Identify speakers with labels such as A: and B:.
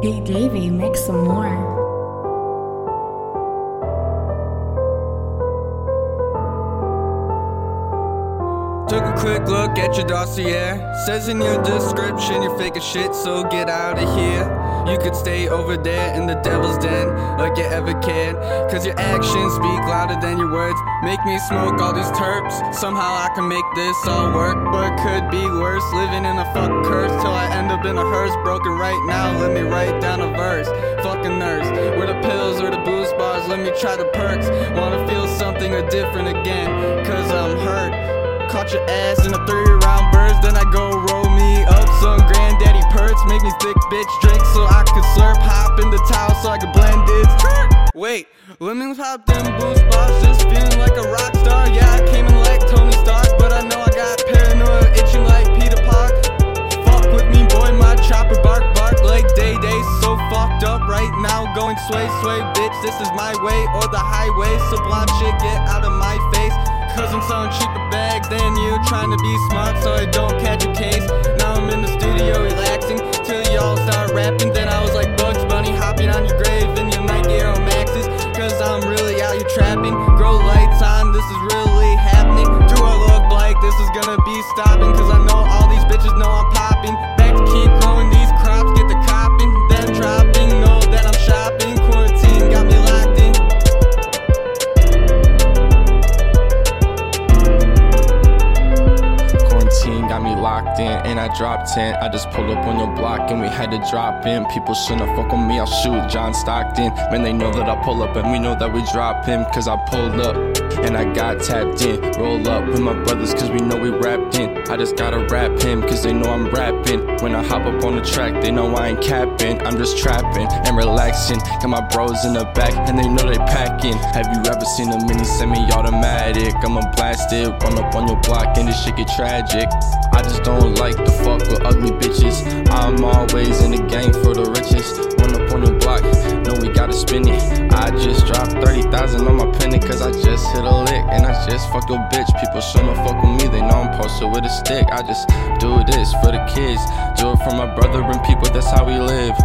A: Hey Davey, make some more.
B: Took a quick look at your dossier. Says in your description you're fake as shit, so get out of here. You could stay over there in the devil's den like you ever can. Cause your actions speak louder than your words. Make me smoke all these terps. Somehow I can make this all work, but could be worse. Living in a fuck curse till I end up in a hearse. Broken right now, let me write down a verse. Fucking nurse, where the pills or the booze bars, let me try the perks. Wanna feel something or different again, cause I'm hurt. Caught your ass in a three round burst, then I go roll me up some granddaddy perks. Make me thick bitch drink so I could slurp. Hop in the towel so I could blend it. Wait, let me pop them boost bars, just feeling like a rock star. Yeah, I came in like Tony Stark, but I know I got paranoia itching like Peter Park. Fuck with me, boy, my chopper bark bark like Day Day. So fucked up right now, going sway sway, bitch. This is my way or the highway. Sublime shit, get out of my face. Cause I'm selling cheaper bags than you Trying to be smart so I don't catch a case. Now I'm in the studio relaxing Till y'all start rapping. Then I was like Bugs Bunny Hopping on your grave in your Nike Air Maxes Cause I'm really out here trapping. Grow lights on, this is really happening. Do I look like this is gonna be stopping Got me locked in,
C: and I dropped 10. I just pulled up on your block and we had to drop in. People shouldn't fuck with me, I'll shoot John Stockton. Man, they know that I pull up and we know that we drop him. Cause I pulled up and I got tapped in. Roll up with my brothers cause we know we rapped in. I just gotta rap him cause they know I'm rapping. When I hop up on the track, they know I ain't capping. I'm just trapping and relaxing. Got my bros in the back and they know they packing. Have you ever seen a mini semi automatic? I'ma blast it, run up on your block and this shit get tragic. I just don't like to fuck with ugly bitches. I'm always in the game for the richest. 30,000 on my penny cause I just hit a lick and I just fucked your bitch. People shouldn't fuck with me, they know I'm posted with a stick. I just do this for the kids, do it for my brother and people, that's how we live.